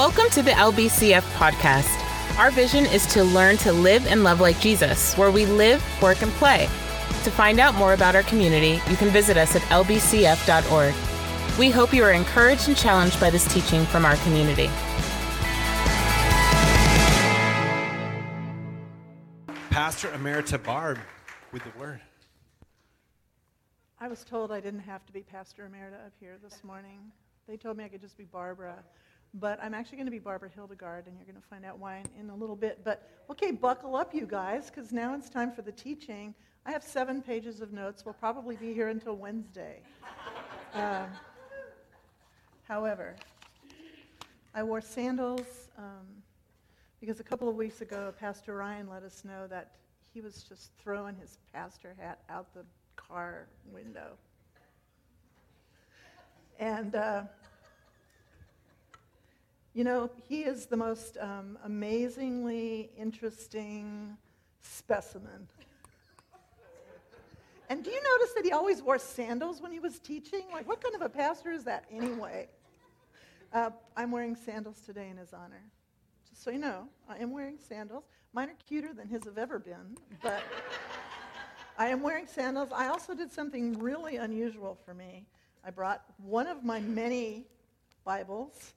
Welcome to the LBCF podcast. Our vision is to learn to live and love like Jesus, where we live, work, and play. To find out more about our community, you can visit us at lbcf.org. We hope you are encouraged and challenged by this teaching from our community. Pastor Emerita Barb with the word. I was told I didn't have to be Pastor Emerita up here this morning. They told me I could just be Barbara. But I'm actually going to be Barbara Hildegard, and you're going to find out why in, in a little bit. But okay, buckle up, you guys, because now it's time for the teaching. I have seven pages of notes. We'll probably be here until Wednesday. Um, however, I wore sandals um, because a couple of weeks ago, Pastor Ryan let us know that he was just throwing his pastor hat out the car window. And uh, you know, he is the most um, amazingly interesting specimen. And do you notice that he always wore sandals when he was teaching? Like, what kind of a pastor is that anyway? Uh, I'm wearing sandals today in his honor. Just so you know, I am wearing sandals. Mine are cuter than his have ever been, but I am wearing sandals. I also did something really unusual for me. I brought one of my many Bibles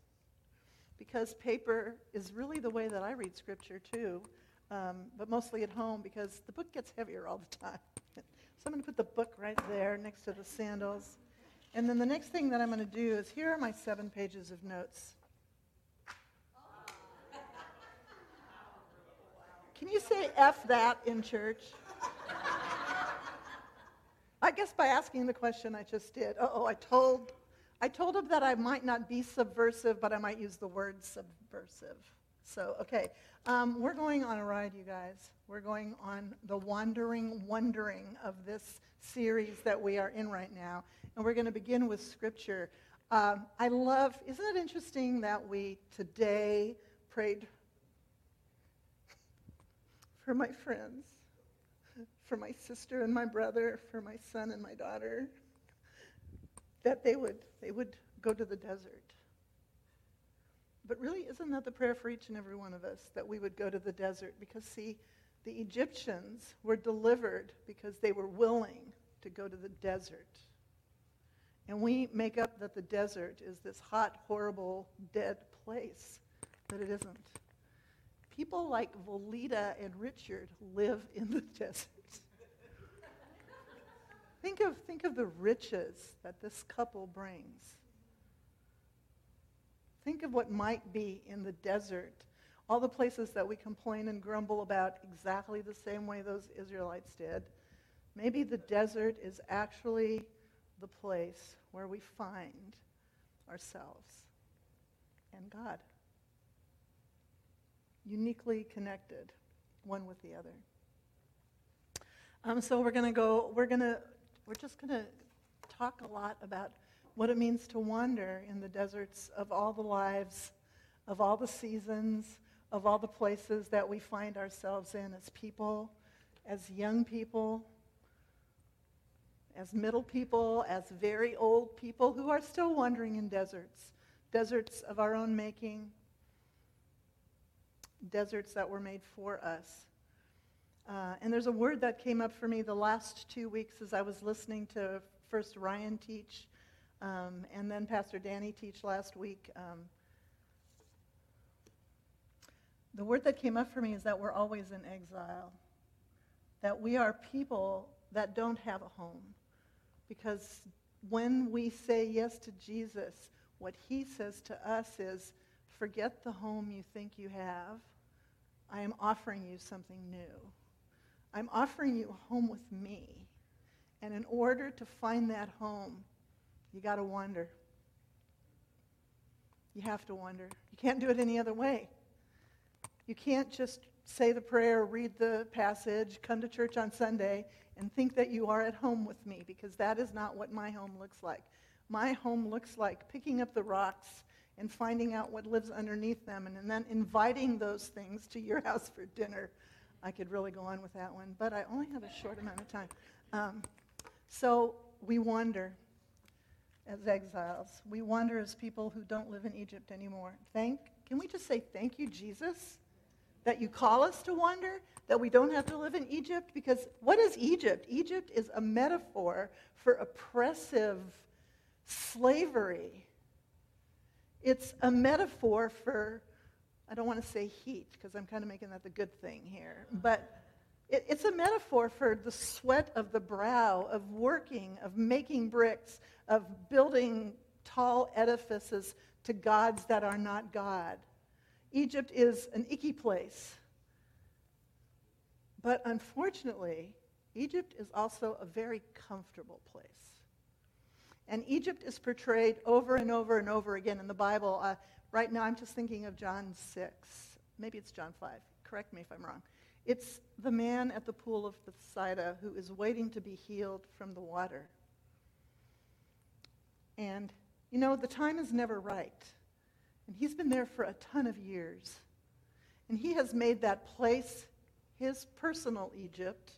because paper is really the way that I read Scripture too, um, but mostly at home because the book gets heavier all the time. so I'm going to put the book right there next to the sandals. And then the next thing that I'm going to do is here are my seven pages of notes. Can you say F that in church? I guess by asking the question I just did. oh, I told I told him that I might not be subversive, but I might use the word subversive. So, okay, um, we're going on a ride, you guys. We're going on the wandering wondering of this series that we are in right now. And we're going to begin with scripture. Um, I love, isn't it interesting that we today prayed for my friends, for my sister and my brother, for my son and my daughter, that they would, they would go to the desert. But really, isn't that the prayer for each and every one of us, that we would go to the desert? Because, see, the Egyptians were delivered because they were willing to go to the desert. And we make up that the desert is this hot, horrible, dead place, but it isn't. People like Volita and Richard live in the desert. Think of, think of the riches that this couple brings. Think of what might be in the desert. All the places that we complain and grumble about exactly the same way those Israelites did. Maybe the desert is actually the place where we find ourselves and God. Uniquely connected, one with the other. Um, so we're going to go, we're going to we're just going to talk a lot about what it means to wander in the deserts of all the lives, of all the seasons, of all the places that we find ourselves in as people, as young people, as middle people, as very old people who are still wandering in deserts, deserts of our own making, deserts that were made for us. Uh, and there's a word that came up for me the last two weeks as I was listening to first Ryan teach um, and then Pastor Danny teach last week. Um, the word that came up for me is that we're always in exile, that we are people that don't have a home. Because when we say yes to Jesus, what he says to us is forget the home you think you have. I am offering you something new. I'm offering you a home with me. And in order to find that home, you got to wonder. You have to wonder. You can't do it any other way. You can't just say the prayer, read the passage, come to church on Sunday, and think that you are at home with me, because that is not what my home looks like. My home looks like picking up the rocks and finding out what lives underneath them, and, and then inviting those things to your house for dinner I could really go on with that one, but I only have a short amount of time. Um, so we wander as exiles. We wander as people who don't live in Egypt anymore. Thank Can we just say, Thank you, Jesus, that you call us to wander, that we don't have to live in Egypt? Because what is Egypt? Egypt is a metaphor for oppressive slavery. It's a metaphor for, I don't want to say heat, because I'm kind of making that the good thing here, but it, it's a metaphor for the sweat of the brow, of working, of making bricks, of building tall edifices to gods that are not God. Egypt is an icky place. But unfortunately, Egypt is also a very comfortable place. And Egypt is portrayed over and over and over again in the Bible. Uh, right now, I'm just thinking of John 6. Maybe it's John 5. Correct me if I'm wrong. It's the man at the pool of Bethsaida who is waiting to be healed from the water. And, you know, the time is never right. And he's been there for a ton of years. And he has made that place his personal Egypt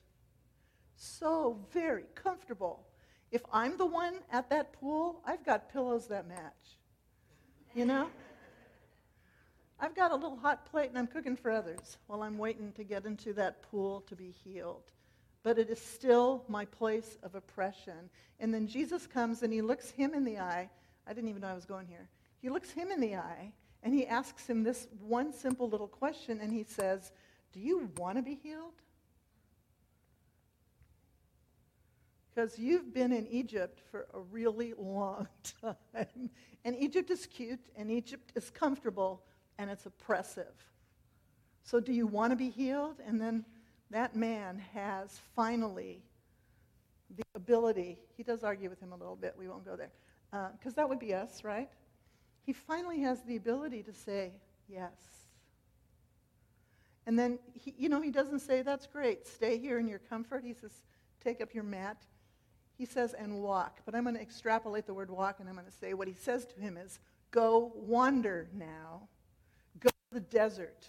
so very comfortable. If I'm the one at that pool, I've got pillows that match. You know? I've got a little hot plate and I'm cooking for others while I'm waiting to get into that pool to be healed. But it is still my place of oppression. And then Jesus comes and he looks him in the eye. I didn't even know I was going here. He looks him in the eye and he asks him this one simple little question and he says, Do you want to be healed? Because you've been in Egypt for a really long time. And Egypt is cute and Egypt is comfortable, and it's oppressive. So, do you want to be healed? And then that man has finally the ability, he does argue with him a little bit, we won't go there, because uh, that would be us, right? He finally has the ability to say, yes. And then, he, you know, he doesn't say, that's great, stay here in your comfort. He says, take up your mat. He says, and walk. But I'm going to extrapolate the word walk, and I'm going to say what he says to him is, go wander now the desert.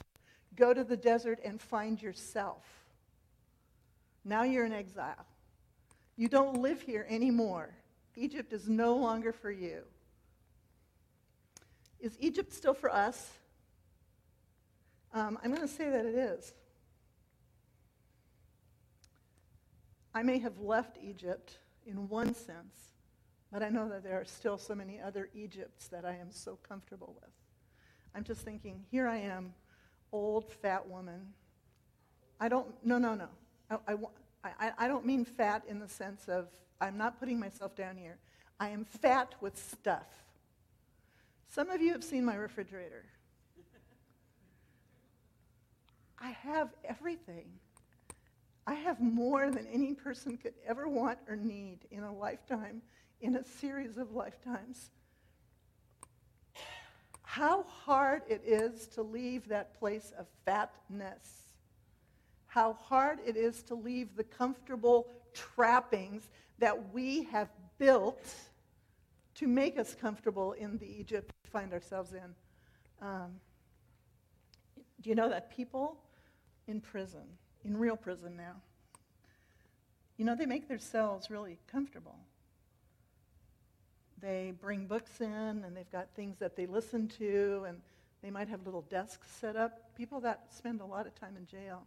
Go to the desert and find yourself. Now you're in exile. You don't live here anymore. Egypt is no longer for you. Is Egypt still for us? Um, I'm going to say that it is. I may have left Egypt in one sense, but I know that there are still so many other Egypts that I am so comfortable with. I'm just thinking, here I am, old, fat woman. I don't, no, no, no. I, I, I, don't mean fat in the sense of, I'm not putting myself down here. I am fat with stuff. Some of you have seen my refrigerator. I have everything. I have more than any person could ever want or need in a lifetime, in a series of lifetimes how hard it is to leave that place of fatness. How hard it is to leave the comfortable trappings that we have built to make us comfortable in the Egypt we find ourselves in. Um, do you know that people in prison, in real prison now, you know, they make their cells really comfortable. They bring books in and they've got things that they listen to and they might have little desks set up. People that spend a lot of time in jail.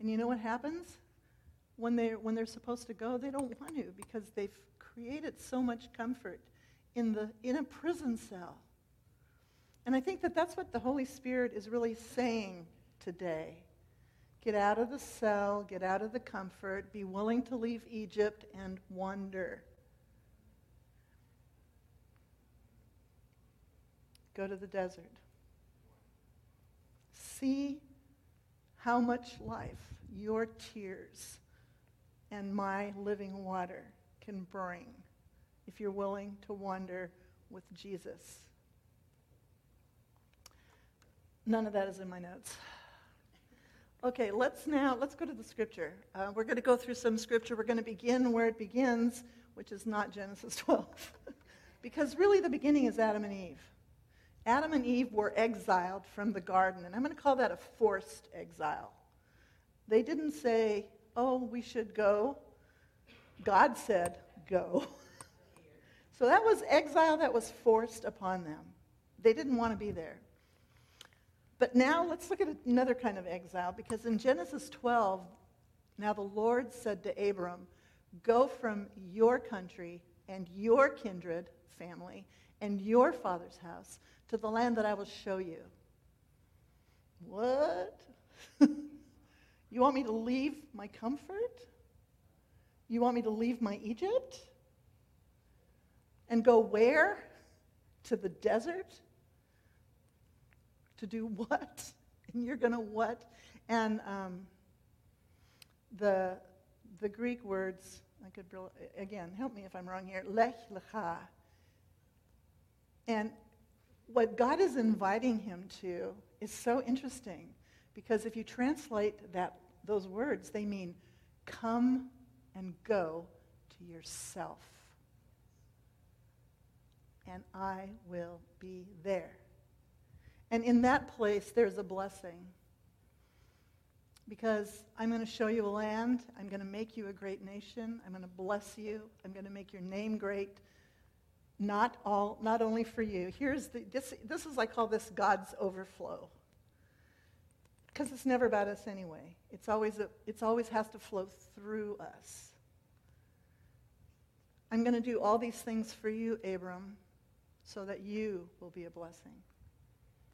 And you know what happens? When they're, when they're supposed to go, they don't want to because they've created so much comfort in, the, in a prison cell. And I think that that's what the Holy Spirit is really saying today. Get out of the cell, get out of the comfort, be willing to leave Egypt and wander. Go to the desert. See how much life your tears and my living water can bring if you're willing to wander with Jesus. None of that is in my notes. Okay, let's now let's go to the scripture. Uh, we're going to go through some scripture. We're going to begin where it begins, which is not Genesis 12, because really the beginning is Adam and Eve. Adam and Eve were exiled from the garden, and I'm going to call that a forced exile. They didn't say, oh, we should go. God said, go. so that was exile that was forced upon them. They didn't want to be there. But now let's look at another kind of exile because in Genesis 12, now the Lord said to Abram, Go from your country and your kindred family and your father's house to the land that I will show you. What? you want me to leave my comfort? You want me to leave my Egypt? And go where? To the desert? To do what? And you're going to what? And um, the, the Greek words, I could, again, help me if I'm wrong here, lech lecha. And what God is inviting him to is so interesting because if you translate that, those words, they mean come and go to yourself. And I will be there. And in that place, there's a blessing. Because I'm going to show you a land. I'm going to make you a great nation. I'm going to bless you. I'm going to make your name great. Not, all, not only for you. Here's the, this, this is, I call this God's overflow. Because it's never about us anyway. It's always, a, it's always has to flow through us. I'm going to do all these things for you, Abram, so that you will be a blessing.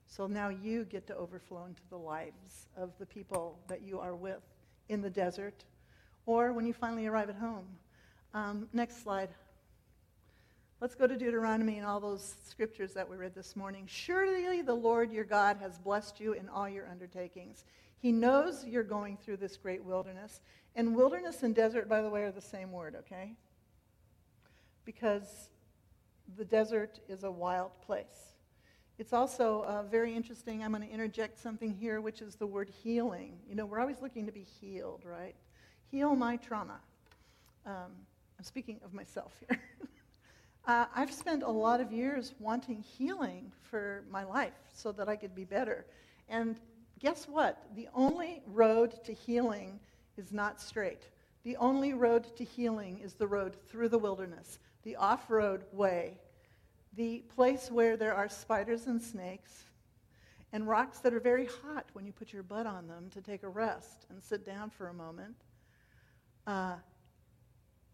So now you get to overflow into the lives of the people that you are with in the desert or when you finally arrive at home. Um, next slide. Let's go to Deuteronomy and all those scriptures that we read this morning. Surely the Lord your God has blessed you in all your undertakings. He knows you're going through this great wilderness. And wilderness and desert, by the way, are the same word, okay? Because the desert is a wild place. It's also uh, very interesting. I'm going to interject something here, which is the word healing. You know, we're always looking to be healed, right? Heal my trauma. Um, I'm speaking of myself here. Uh, I've spent a lot of years wanting healing for my life so that I could be better. And guess what? The only road to healing is not straight. The only road to healing is the road through the wilderness, the off road way, the place where there are spiders and snakes and rocks that are very hot when you put your butt on them to take a rest and sit down for a moment. Uh,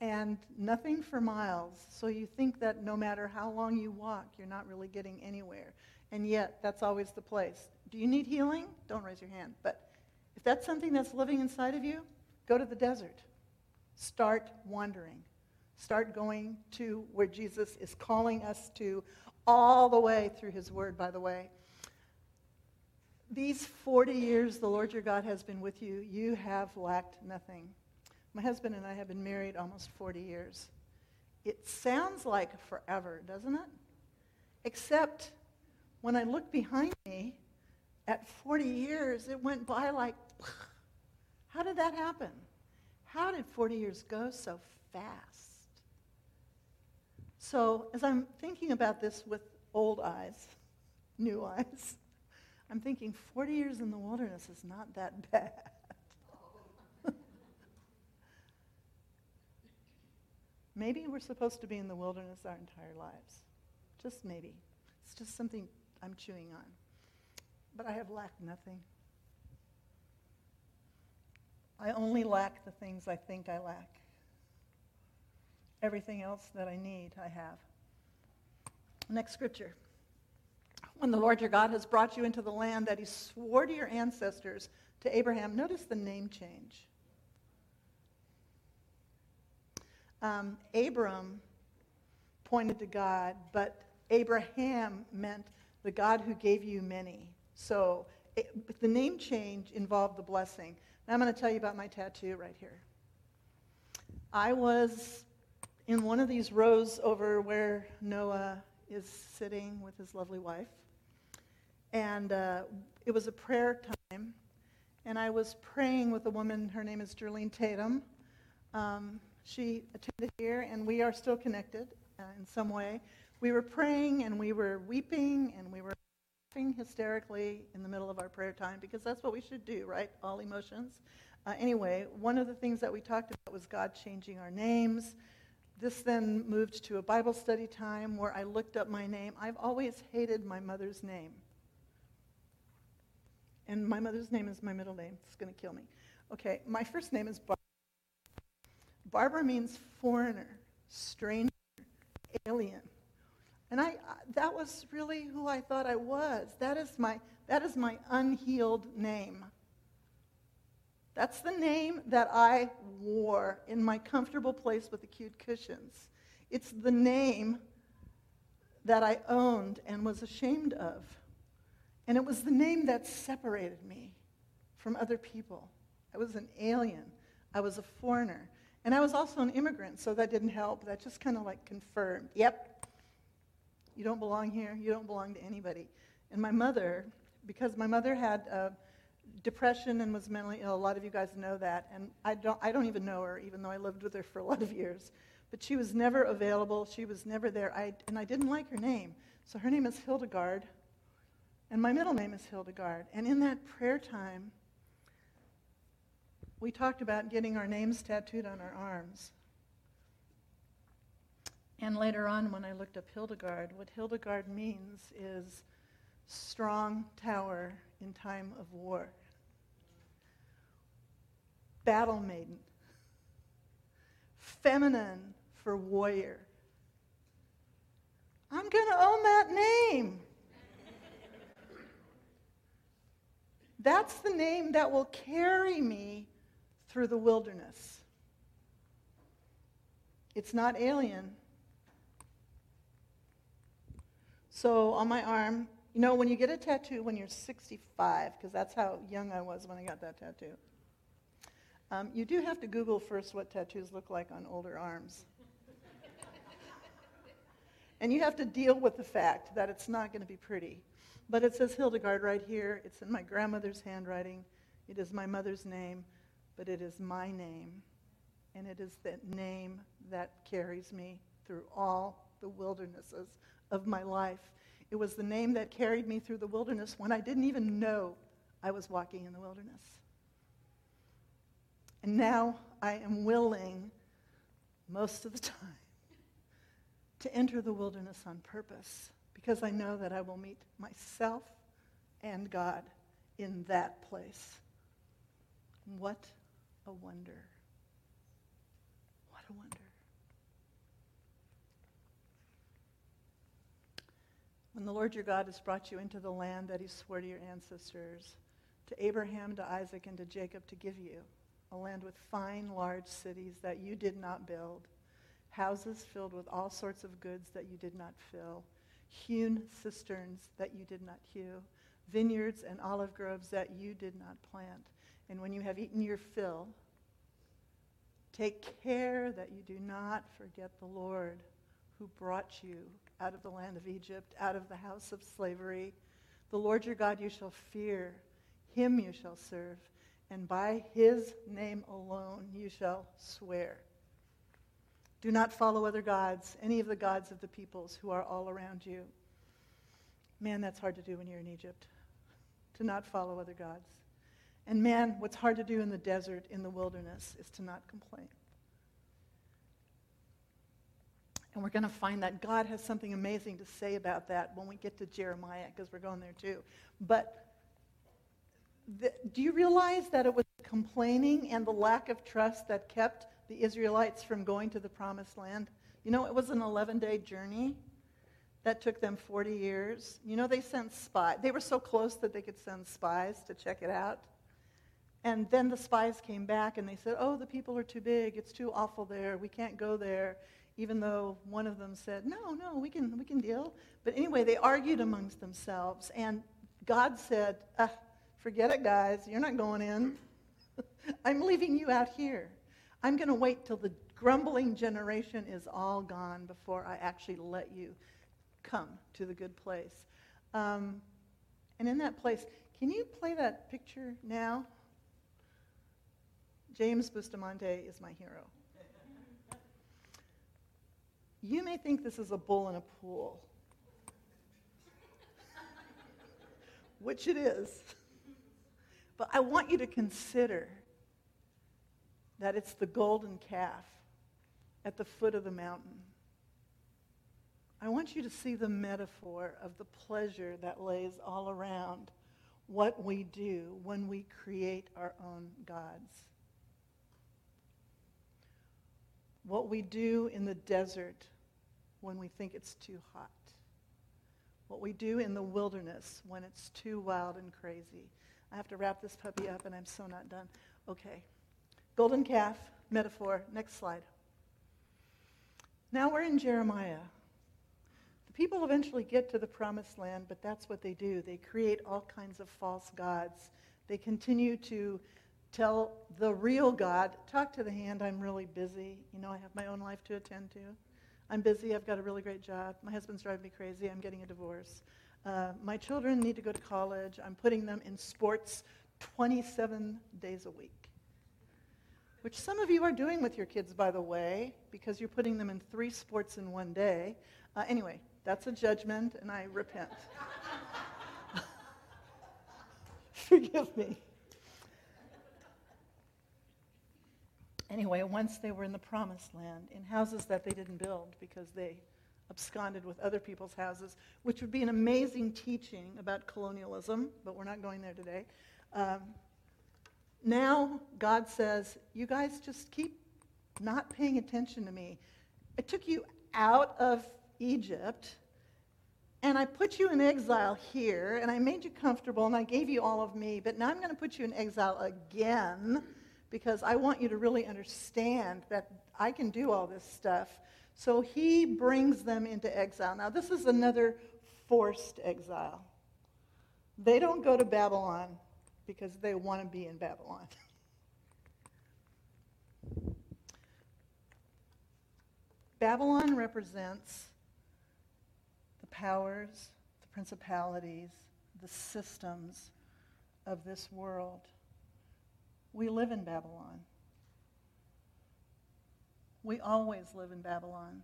and nothing for miles. So you think that no matter how long you walk, you're not really getting anywhere. And yet, that's always the place. Do you need healing? Don't raise your hand. But if that's something that's living inside of you, go to the desert. Start wandering. Start going to where Jesus is calling us to, all the way through his word, by the way. These 40 years the Lord your God has been with you, you have lacked nothing. My husband and I have been married almost 40 years. It sounds like forever, doesn't it? Except when I look behind me at 40 years, it went by like, how did that happen? How did 40 years go so fast? So, as I'm thinking about this with old eyes, new eyes, I'm thinking 40 years in the wilderness is not that bad. Maybe we're supposed to be in the wilderness our entire lives. Just maybe. It's just something I'm chewing on. But I have lacked nothing. I only lack the things I think I lack. Everything else that I need, I have. Next scripture. When the Lord your God has brought you into the land that he swore to your ancestors, to Abraham, notice the name change. Um, Abram pointed to God, but Abraham meant the God who gave you many. So it, the name change involved the blessing. Now I'm going to tell you about my tattoo right here. I was in one of these rows over where Noah is sitting with his lovely wife. And uh, it was a prayer time. And I was praying with a woman, her name is Jerlene Tatum. Um, she attended here, and we are still connected uh, in some way. We were praying, and we were weeping, and we were laughing hysterically in the middle of our prayer time because that's what we should do, right? All emotions. Uh, anyway, one of the things that we talked about was God changing our names. This then moved to a Bible study time where I looked up my name. I've always hated my mother's name. And my mother's name is my middle name. It's going to kill me. Okay, my first name is Barbara. Barbara means foreigner, stranger, alien. And I, that was really who I thought I was. That is my, that is my unhealed name. That's the name that I wore in my comfortable place with the cute cushions. It's the name that I owned and was ashamed of. And it was the name that separated me from other people. I was an alien. I was a foreigner. And I was also an immigrant, so that didn't help. That just kind of like confirmed, yep, you don't belong here. You don't belong to anybody. And my mother, because my mother had uh, depression and was mentally ill, a lot of you guys know that. And I don't, I don't even know her, even though I lived with her for a lot of years. But she was never available. She was never there. I, and I didn't like her name. So her name is Hildegard. And my middle name is Hildegard. And in that prayer time, we talked about getting our names tattooed on our arms. And later on, when I looked up Hildegard, what Hildegard means is strong tower in time of war, battle maiden, feminine for warrior. I'm going to own that name. That's the name that will carry me through the wilderness. It's not alien. So on my arm, you know, when you get a tattoo when you're 65, because that's how young I was when I got that tattoo, um, you do have to Google first what tattoos look like on older arms. and you have to deal with the fact that it's not going to be pretty. But it says Hildegard right here. It's in my grandmother's handwriting. It is my mother's name, but it is my name. And it is that name that carries me through all the wildernesses of my life. It was the name that carried me through the wilderness when I didn't even know I was walking in the wilderness. And now I am willing, most of the time, to enter the wilderness on purpose because I know that I will meet myself and God in that place. What a wonder. What a wonder. When the Lord your God has brought you into the land that he swore to your ancestors, to Abraham, to Isaac, and to Jacob to give you, a land with fine, large cities that you did not build, houses filled with all sorts of goods that you did not fill, hewn cisterns that you did not hew, vineyards and olive groves that you did not plant. And when you have eaten your fill, take care that you do not forget the Lord who brought you out of the land of Egypt, out of the house of slavery. The Lord your God you shall fear, him you shall serve, and by his name alone you shall swear. Do not follow other gods, any of the gods of the peoples who are all around you. Man, that's hard to do when you're in Egypt, to not follow other gods. And man, what's hard to do in the desert, in the wilderness, is to not complain. And we're going to find that God has something amazing to say about that when we get to Jeremiah, because we're going there too. But the, do you realize that it was complaining and the lack of trust that kept the Israelites from going to the promised land? You know, it was an 11 day journey that took them 40 years. You know, they sent spies. They were so close that they could send spies to check it out. And then the spies came back and they said, Oh, the people are too big. It's too awful there. We can't go there even though one of them said, no, no, we can, we can deal. But anyway, they argued amongst themselves, and God said, ah, forget it, guys, you're not going in. I'm leaving you out here. I'm going to wait till the grumbling generation is all gone before I actually let you come to the good place. Um, and in that place, can you play that picture now? James Bustamante is my hero. You may think this is a bull in a pool, which it is. But I want you to consider that it's the golden calf at the foot of the mountain. I want you to see the metaphor of the pleasure that lays all around what we do when we create our own gods. What we do in the desert when we think it's too hot. What we do in the wilderness when it's too wild and crazy. I have to wrap this puppy up and I'm so not done. Okay. Golden calf metaphor. Next slide. Now we're in Jeremiah. The people eventually get to the promised land, but that's what they do. They create all kinds of false gods. They continue to tell the real God, talk to the hand, I'm really busy. You know, I have my own life to attend to. I'm busy, I've got a really great job. My husband's driving me crazy, I'm getting a divorce. Uh, my children need to go to college. I'm putting them in sports 27 days a week. Which some of you are doing with your kids, by the way, because you're putting them in three sports in one day. Uh, anyway, that's a judgment, and I repent. Forgive me. Anyway, once they were in the promised land, in houses that they didn't build because they absconded with other people's houses, which would be an amazing teaching about colonialism, but we're not going there today. Um, now, God says, You guys just keep not paying attention to me. I took you out of Egypt, and I put you in exile here, and I made you comfortable, and I gave you all of me, but now I'm going to put you in exile again because I want you to really understand that I can do all this stuff. So he brings them into exile. Now, this is another forced exile. They don't go to Babylon because they want to be in Babylon. Babylon represents the powers, the principalities, the systems of this world. We live in Babylon. We always live in Babylon.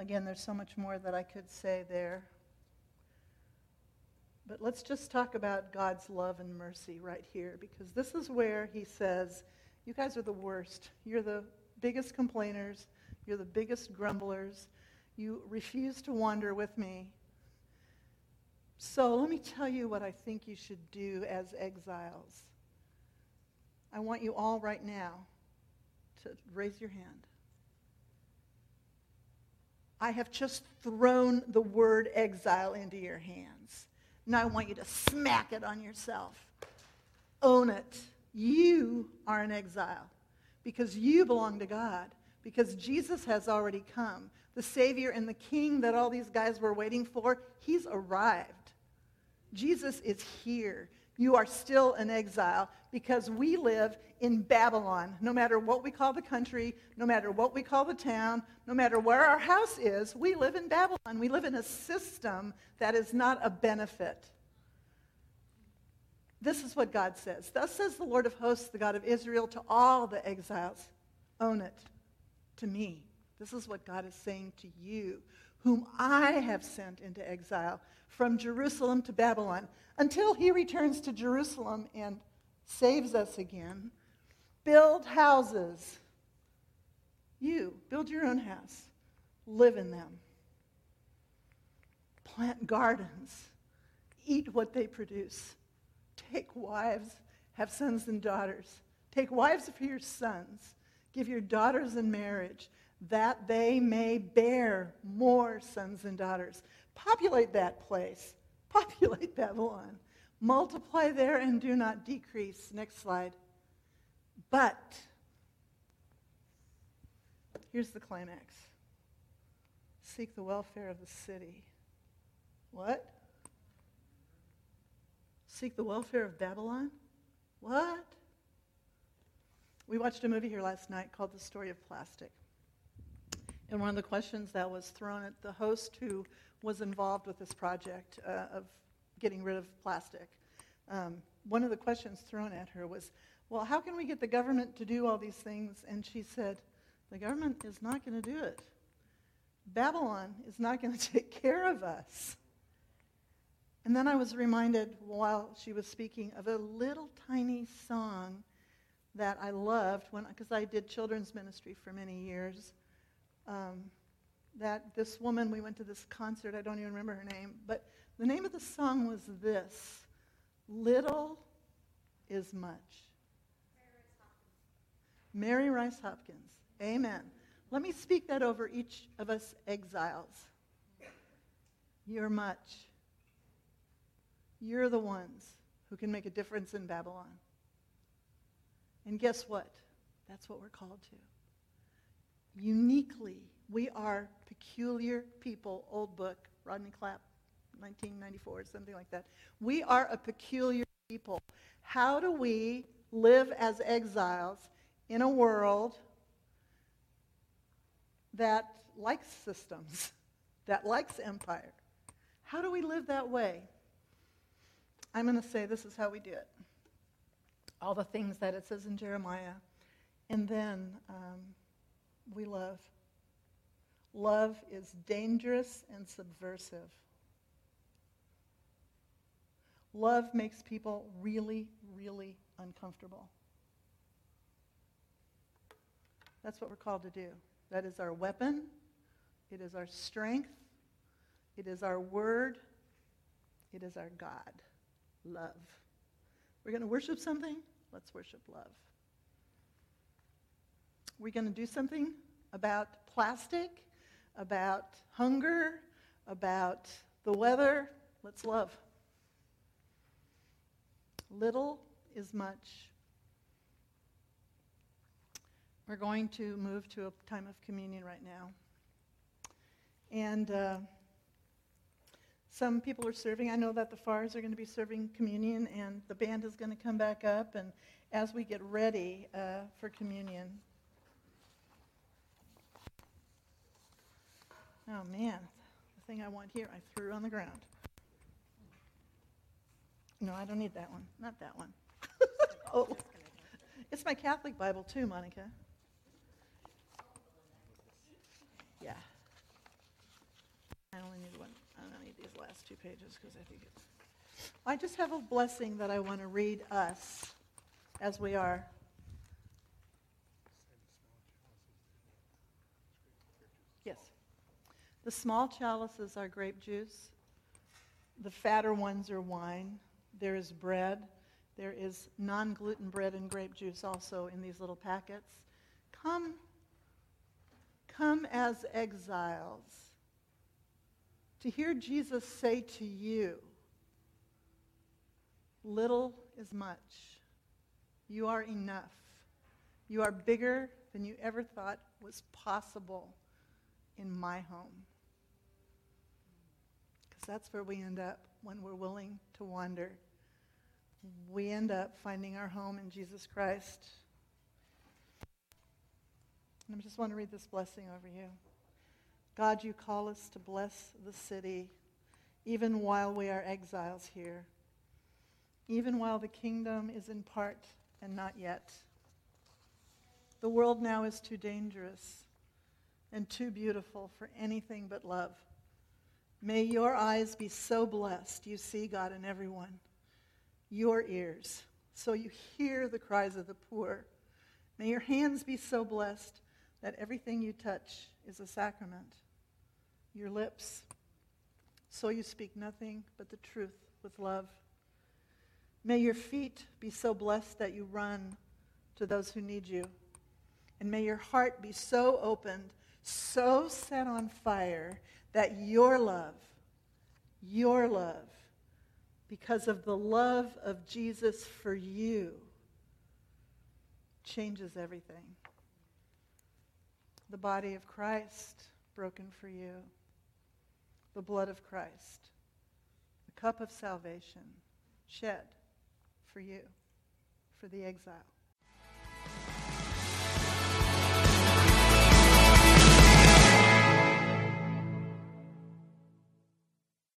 Again, there's so much more that I could say there. But let's just talk about God's love and mercy right here, because this is where He says, You guys are the worst. You're the biggest complainers. You're the biggest grumblers. You refuse to wander with me. So let me tell you what I think you should do as exiles. I want you all right now to raise your hand. I have just thrown the word exile into your hands. Now I want you to smack it on yourself. Own it. You are an exile because you belong to God, because Jesus has already come. The Savior and the King that all these guys were waiting for, he's arrived. Jesus is here you are still an exile because we live in Babylon. No matter what we call the country, no matter what we call the town, no matter where our house is, we live in Babylon. We live in a system that is not a benefit. This is what God says. Thus says the Lord of hosts, the God of Israel, to all the exiles own it to me. This is what God is saying to you, whom I have sent into exile from Jerusalem to Babylon until he returns to Jerusalem and saves us again. Build houses. You, build your own house. Live in them. Plant gardens. Eat what they produce. Take wives. Have sons and daughters. Take wives for your sons. Give your daughters in marriage that they may bear more sons and daughters. Populate that place populate Babylon. Multiply there and do not decrease. Next slide. But, here's the climax seek the welfare of the city. What? Seek the welfare of Babylon? What? We watched a movie here last night called The Story of Plastic. And one of the questions that was thrown at the host who was involved with this project uh, of getting rid of plastic. Um, one of the questions thrown at her was, well, how can we get the government to do all these things? And she said, the government is not going to do it. Babylon is not going to take care of us. And then I was reminded while she was speaking of a little tiny song that I loved because I did children's ministry for many years. Um, that this woman, we went to this concert, I don't even remember her name, but the name of the song was this Little is Much. Mary Rice Hopkins. Amen. Let me speak that over each of us exiles. You're much. You're the ones who can make a difference in Babylon. And guess what? That's what we're called to. Uniquely, we are peculiar people. Old book, Rodney Clapp, 1994, something like that. We are a peculiar people. How do we live as exiles in a world that likes systems, that likes empire? How do we live that way? I'm going to say this is how we do it. All the things that it says in Jeremiah. And then um, we love. Love is dangerous and subversive. Love makes people really, really uncomfortable. That's what we're called to do. That is our weapon. It is our strength. It is our word. It is our God. Love. We're going to worship something? Let's worship love. We're going to do something about plastic, about hunger, about the weather. Let's love. Little is much. We're going to move to a time of communion right now. And uh, some people are serving. I know that the FARs are going to be serving communion, and the band is going to come back up. And as we get ready uh, for communion, oh man, the thing I want here I threw on the ground. No, I don't need that one. Not that one. oh, it's my Catholic Bible too, Monica. Yeah. I only need one. I don't need these last two pages because I think it's. I just have a blessing that I want to read us as we are. Yes. The small chalices are grape juice. The fatter ones are wine. There is bread. There is non gluten bread and grape juice also in these little packets. Come, come as exiles to hear Jesus say to you, Little is much. You are enough. You are bigger than you ever thought was possible in my home. That's where we end up when we're willing to wander we end up finding our home in Jesus Christ. And I just want to read this blessing over you. God, you call us to bless the city even while we are exiles here, even while the kingdom is in part and not yet. The world now is too dangerous and too beautiful for anything but love. May your eyes be so blessed you see God in everyone your ears so you hear the cries of the poor. May your hands be so blessed that everything you touch is a sacrament. Your lips, so you speak nothing but the truth with love. May your feet be so blessed that you run to those who need you. And may your heart be so opened, so set on fire, that your love, your love, because of the love of Jesus for you changes everything. The body of Christ broken for you, the blood of Christ, the cup of salvation shed for you, for the exile.